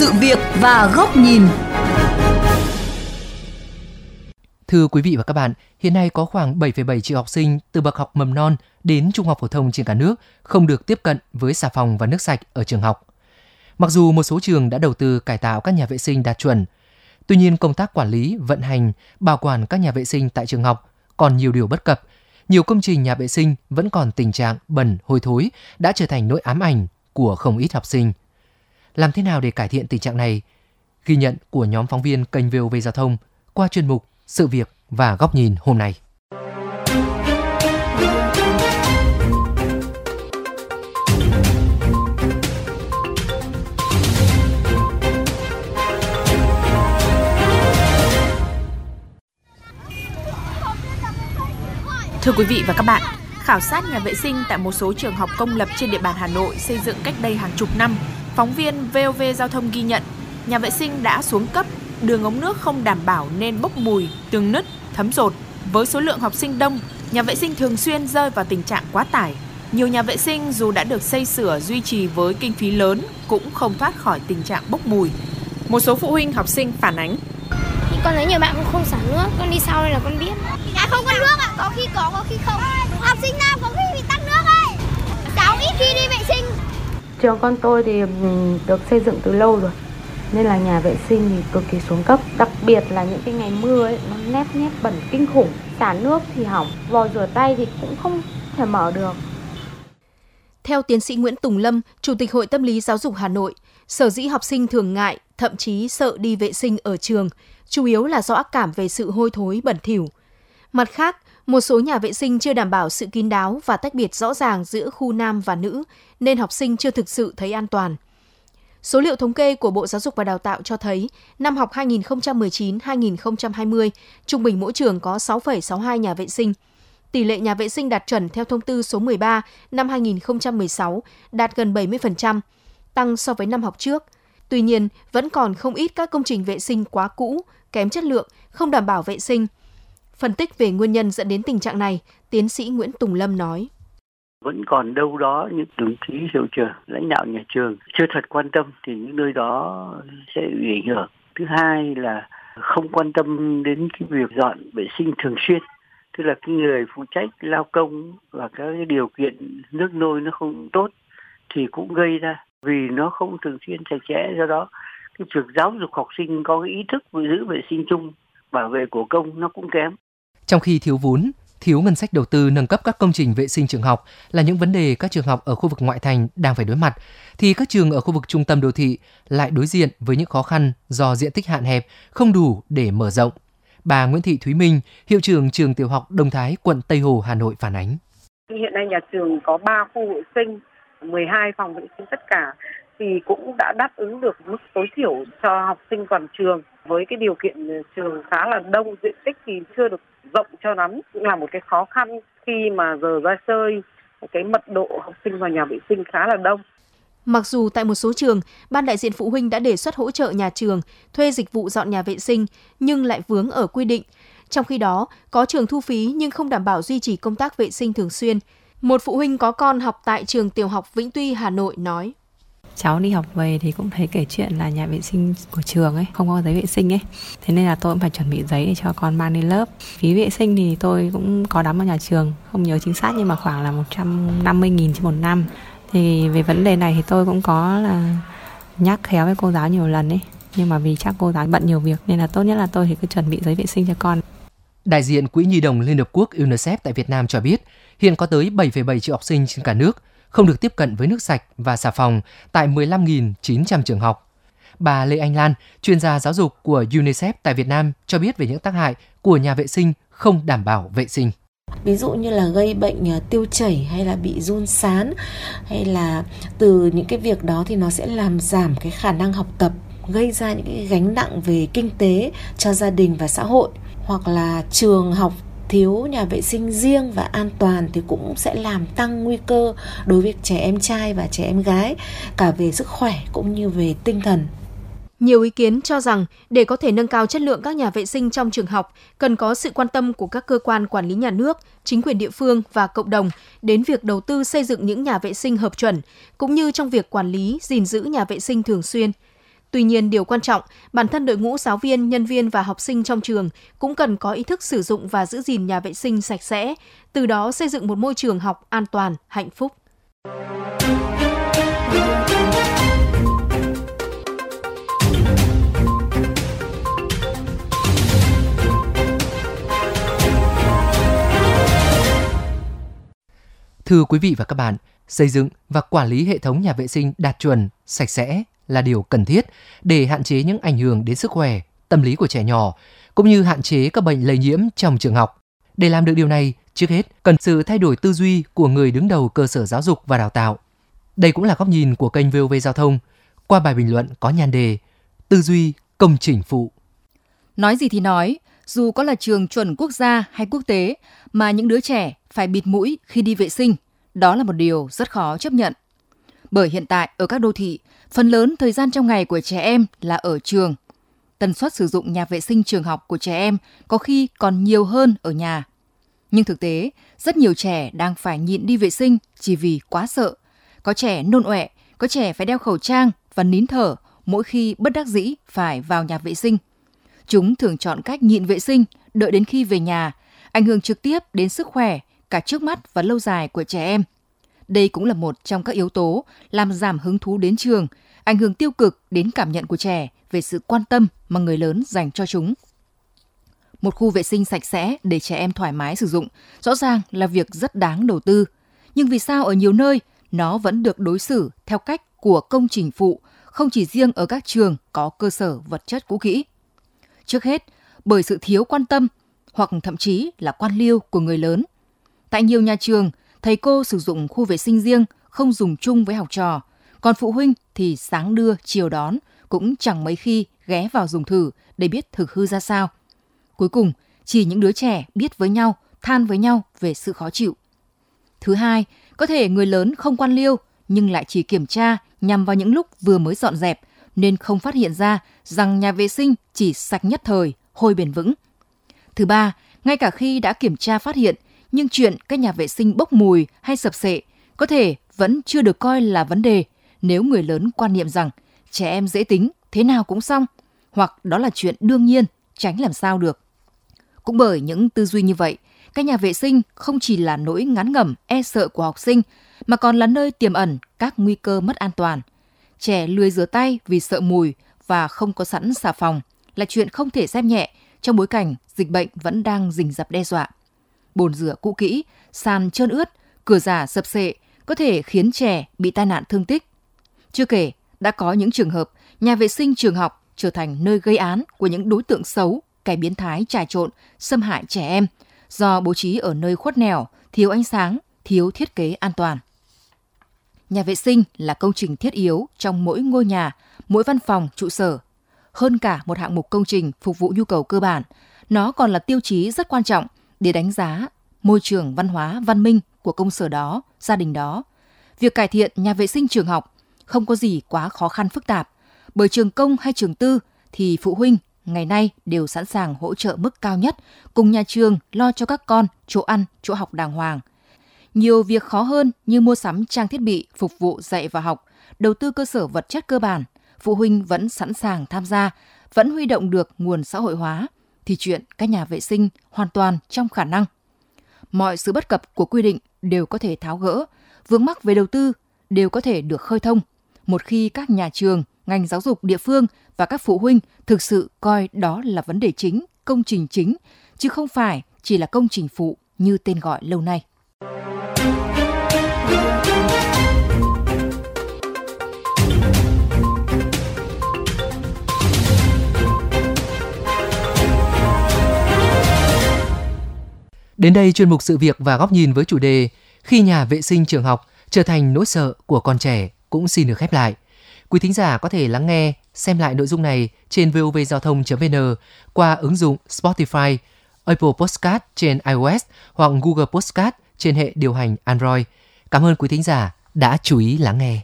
sự việc và góc nhìn. Thưa quý vị và các bạn, hiện nay có khoảng 7,7 triệu học sinh từ bậc học mầm non đến trung học phổ thông trên cả nước không được tiếp cận với xà phòng và nước sạch ở trường học. Mặc dù một số trường đã đầu tư cải tạo các nhà vệ sinh đạt chuẩn, tuy nhiên công tác quản lý, vận hành, bảo quản các nhà vệ sinh tại trường học còn nhiều điều bất cập. Nhiều công trình nhà vệ sinh vẫn còn tình trạng bẩn, hôi thối đã trở thành nỗi ám ảnh của không ít học sinh. Làm thế nào để cải thiện tình trạng này? Ghi nhận của nhóm phóng viên kênh VOV Giao thông qua chuyên mục Sự việc và góc nhìn hôm nay. Thưa quý vị và các bạn, khảo sát nhà vệ sinh tại một số trường học công lập trên địa bàn Hà Nội xây dựng cách đây hàng chục năm, phóng viên VOV Giao thông ghi nhận nhà vệ sinh đã xuống cấp, đường ống nước không đảm bảo nên bốc mùi, tường nứt, thấm rột. Với số lượng học sinh đông, nhà vệ sinh thường xuyên rơi vào tình trạng quá tải. Nhiều nhà vệ sinh dù đã được xây sửa duy trì với kinh phí lớn cũng không thoát khỏi tình trạng bốc mùi. Một số phụ huynh học sinh phản ánh con thấy nhiều bạn cũng không xả nước con đi sau đây là con biết dạ không có nước ạ à. có khi có có khi không học sinh nào có khi bị tắc nước ấy cháu ít khi đi trường con tôi thì ừ, được xây dựng từ lâu rồi. Nên là nhà vệ sinh thì cực kỳ xuống cấp. Đặc biệt là những cái ngày mưa ấy nó nép nép bẩn kinh khủng xả nước thì hỏng vòi rửa tay thì cũng không thể mở được. Theo tiến sĩ Nguyễn Tùng Lâm, Chủ tịch Hội Tâm lý Giáo dục Hà Nội, sở dĩ học sinh thường ngại, thậm chí sợ đi vệ sinh ở trường chủ yếu là do ác cảm về sự hôi thối bẩn thỉu. Mặt khác, một số nhà vệ sinh chưa đảm bảo sự kín đáo và tách biệt rõ ràng giữa khu nam và nữ, nên học sinh chưa thực sự thấy an toàn. Số liệu thống kê của Bộ Giáo dục và Đào tạo cho thấy, năm học 2019-2020, trung bình mỗi trường có 6,62 nhà vệ sinh. Tỷ lệ nhà vệ sinh đạt chuẩn theo thông tư số 13 năm 2016 đạt gần 70%, tăng so với năm học trước. Tuy nhiên, vẫn còn không ít các công trình vệ sinh quá cũ, kém chất lượng, không đảm bảo vệ sinh. Phân tích về nguyên nhân dẫn đến tình trạng này, tiến sĩ Nguyễn Tùng Lâm nói. Vẫn còn đâu đó những đồng chí hiệu trưởng lãnh đạo nhà trường chưa thật quan tâm thì những nơi đó sẽ bị ảnh hưởng. Thứ hai là không quan tâm đến cái việc dọn vệ sinh thường xuyên tức là cái người phụ trách lao công và các cái điều kiện nước nôi nó không tốt thì cũng gây ra. Vì nó không thường xuyên chặt chẽ do đó cái việc giáo dục học sinh có cái ý thức giữ vệ sinh chung bảo vệ của công nó cũng kém trong khi thiếu vốn thiếu ngân sách đầu tư nâng cấp các công trình vệ sinh trường học là những vấn đề các trường học ở khu vực ngoại thành đang phải đối mặt, thì các trường ở khu vực trung tâm đô thị lại đối diện với những khó khăn do diện tích hạn hẹp, không đủ để mở rộng. Bà Nguyễn Thị Thúy Minh, hiệu trưởng trường tiểu học Đông Thái, quận Tây Hồ, Hà Nội phản ánh. Hiện nay nhà trường có 3 khu vệ sinh, 12 phòng vệ sinh tất cả thì cũng đã đáp ứng được mức tối thiểu cho học sinh toàn trường với cái điều kiện trường khá là đông diện tích thì chưa được rộng cho lắm cũng là một cái khó khăn khi mà giờ ra chơi cái mật độ học sinh vào nhà vệ sinh khá là đông Mặc dù tại một số trường, ban đại diện phụ huynh đã đề xuất hỗ trợ nhà trường thuê dịch vụ dọn nhà vệ sinh nhưng lại vướng ở quy định. Trong khi đó, có trường thu phí nhưng không đảm bảo duy trì công tác vệ sinh thường xuyên. Một phụ huynh có con học tại trường tiểu học Vĩnh Tuy, Hà Nội nói cháu đi học về thì cũng thấy kể chuyện là nhà vệ sinh của trường ấy không có giấy vệ sinh ấy. Thế nên là tôi cũng phải chuẩn bị giấy để cho con mang đi lớp. Phí vệ sinh thì tôi cũng có đóng ở nhà trường không nhớ chính xác nhưng mà khoảng là 150 nghìn trên một năm. Thì về vấn đề này thì tôi cũng có là nhắc khéo với cô giáo nhiều lần ấy nhưng mà vì chắc cô giáo bận nhiều việc nên là tốt nhất là tôi thì cứ chuẩn bị giấy vệ sinh cho con. Đại diện Quỹ Nhi đồng Liên Hợp Quốc UNICEF tại Việt Nam cho biết, hiện có tới 7,7 triệu học sinh trên cả nước không được tiếp cận với nước sạch và xà phòng tại 15.900 trường học. Bà Lê Anh Lan, chuyên gia giáo dục của UNICEF tại Việt Nam cho biết về những tác hại của nhà vệ sinh không đảm bảo vệ sinh ví dụ như là gây bệnh à, tiêu chảy hay là bị run sán hay là từ những cái việc đó thì nó sẽ làm giảm cái khả năng học tập gây ra những cái gánh nặng về kinh tế cho gia đình và xã hội hoặc là trường học thiếu nhà vệ sinh riêng và an toàn thì cũng sẽ làm tăng nguy cơ đối với trẻ em trai và trẻ em gái cả về sức khỏe cũng như về tinh thần nhiều ý kiến cho rằng để có thể nâng cao chất lượng các nhà vệ sinh trong trường học, cần có sự quan tâm của các cơ quan quản lý nhà nước, chính quyền địa phương và cộng đồng đến việc đầu tư xây dựng những nhà vệ sinh hợp chuẩn, cũng như trong việc quản lý, gìn giữ nhà vệ sinh thường xuyên. Tuy nhiên, điều quan trọng, bản thân đội ngũ giáo viên, nhân viên và học sinh trong trường cũng cần có ý thức sử dụng và giữ gìn nhà vệ sinh sạch sẽ, từ đó xây dựng một môi trường học an toàn, hạnh phúc. Thưa quý vị và các bạn, xây dựng và quản lý hệ thống nhà vệ sinh đạt chuẩn, sạch sẽ là điều cần thiết để hạn chế những ảnh hưởng đến sức khỏe, tâm lý của trẻ nhỏ, cũng như hạn chế các bệnh lây nhiễm trong trường học. Để làm được điều này, trước hết cần sự thay đổi tư duy của người đứng đầu cơ sở giáo dục và đào tạo. Đây cũng là góc nhìn của kênh VOV Giao thông qua bài bình luận có nhan đề Tư duy công trình phụ. Nói gì thì nói, dù có là trường chuẩn quốc gia hay quốc tế mà những đứa trẻ phải bịt mũi khi đi vệ sinh, đó là một điều rất khó chấp nhận. Bởi hiện tại ở các đô thị, phần lớn thời gian trong ngày của trẻ em là ở trường. Tần suất sử dụng nhà vệ sinh trường học của trẻ em có khi còn nhiều hơn ở nhà. Nhưng thực tế, rất nhiều trẻ đang phải nhịn đi vệ sinh chỉ vì quá sợ. Có trẻ nôn ọe, có trẻ phải đeo khẩu trang và nín thở mỗi khi bất đắc dĩ phải vào nhà vệ sinh. Chúng thường chọn cách nhịn vệ sinh, đợi đến khi về nhà, ảnh hưởng trực tiếp đến sức khỏe cả trước mắt và lâu dài của trẻ em. Đây cũng là một trong các yếu tố làm giảm hứng thú đến trường, ảnh hưởng tiêu cực đến cảm nhận của trẻ về sự quan tâm mà người lớn dành cho chúng. Một khu vệ sinh sạch sẽ để trẻ em thoải mái sử dụng rõ ràng là việc rất đáng đầu tư. Nhưng vì sao ở nhiều nơi nó vẫn được đối xử theo cách của công trình phụ, không chỉ riêng ở các trường có cơ sở vật chất cũ kỹ. Trước hết, bởi sự thiếu quan tâm hoặc thậm chí là quan liêu của người lớn. Tại nhiều nhà trường, thầy cô sử dụng khu vệ sinh riêng, không dùng chung với học trò, còn phụ huynh thì sáng đưa, chiều đón, cũng chẳng mấy khi ghé vào dùng thử để biết thực hư ra sao. Cuối cùng, chỉ những đứa trẻ biết với nhau, than với nhau về sự khó chịu. Thứ hai, có thể người lớn không quan liêu nhưng lại chỉ kiểm tra nhằm vào những lúc vừa mới dọn dẹp nên không phát hiện ra rằng nhà vệ sinh chỉ sạch nhất thời, hôi bền vững. Thứ ba, ngay cả khi đã kiểm tra phát hiện, nhưng chuyện các nhà vệ sinh bốc mùi hay sập sệ có thể vẫn chưa được coi là vấn đề nếu người lớn quan niệm rằng trẻ em dễ tính, thế nào cũng xong, hoặc đó là chuyện đương nhiên, tránh làm sao được. Cũng bởi những tư duy như vậy, các nhà vệ sinh không chỉ là nỗi ngán ngẩm, e sợ của học sinh, mà còn là nơi tiềm ẩn các nguy cơ mất an toàn. Trẻ lười rửa tay vì sợ mùi và không có sẵn xà phòng là chuyện không thể xem nhẹ trong bối cảnh dịch bệnh vẫn đang rình rập đe dọa. Bồn rửa cũ kỹ, sàn trơn ướt, cửa giả sập sệ có thể khiến trẻ bị tai nạn thương tích. Chưa kể, đã có những trường hợp nhà vệ sinh trường học trở thành nơi gây án của những đối tượng xấu, kẻ biến thái trà trộn, xâm hại trẻ em do bố trí ở nơi khuất nẻo, thiếu ánh sáng, thiếu thiết kế an toàn. Nhà vệ sinh là công trình thiết yếu trong mỗi ngôi nhà, mỗi văn phòng, trụ sở. Hơn cả một hạng mục công trình phục vụ nhu cầu cơ bản, nó còn là tiêu chí rất quan trọng để đánh giá môi trường văn hóa văn minh của công sở đó, gia đình đó. Việc cải thiện nhà vệ sinh trường học không có gì quá khó khăn phức tạp, bởi trường công hay trường tư thì phụ huynh ngày nay đều sẵn sàng hỗ trợ mức cao nhất cùng nhà trường lo cho các con chỗ ăn, chỗ học đàng hoàng. Nhiều việc khó hơn như mua sắm trang thiết bị phục vụ dạy và học, đầu tư cơ sở vật chất cơ bản, phụ huynh vẫn sẵn sàng tham gia, vẫn huy động được nguồn xã hội hóa, thì chuyện các nhà vệ sinh hoàn toàn trong khả năng. Mọi sự bất cập của quy định đều có thể tháo gỡ, vướng mắc về đầu tư đều có thể được khơi thông. Một khi các nhà trường, ngành giáo dục địa phương và các phụ huynh thực sự coi đó là vấn đề chính, công trình chính, chứ không phải chỉ là công trình phụ như tên gọi lâu nay. Đến đây chuyên mục sự việc và góc nhìn với chủ đề khi nhà vệ sinh trường học trở thành nỗi sợ của con trẻ cũng xin được khép lại. Quý thính giả có thể lắng nghe, xem lại nội dung này trên vovgiao thông.vn qua ứng dụng Spotify, Apple Podcast trên iOS hoặc Google Podcast trên hệ điều hành Android. Cảm ơn quý thính giả đã chú ý lắng nghe.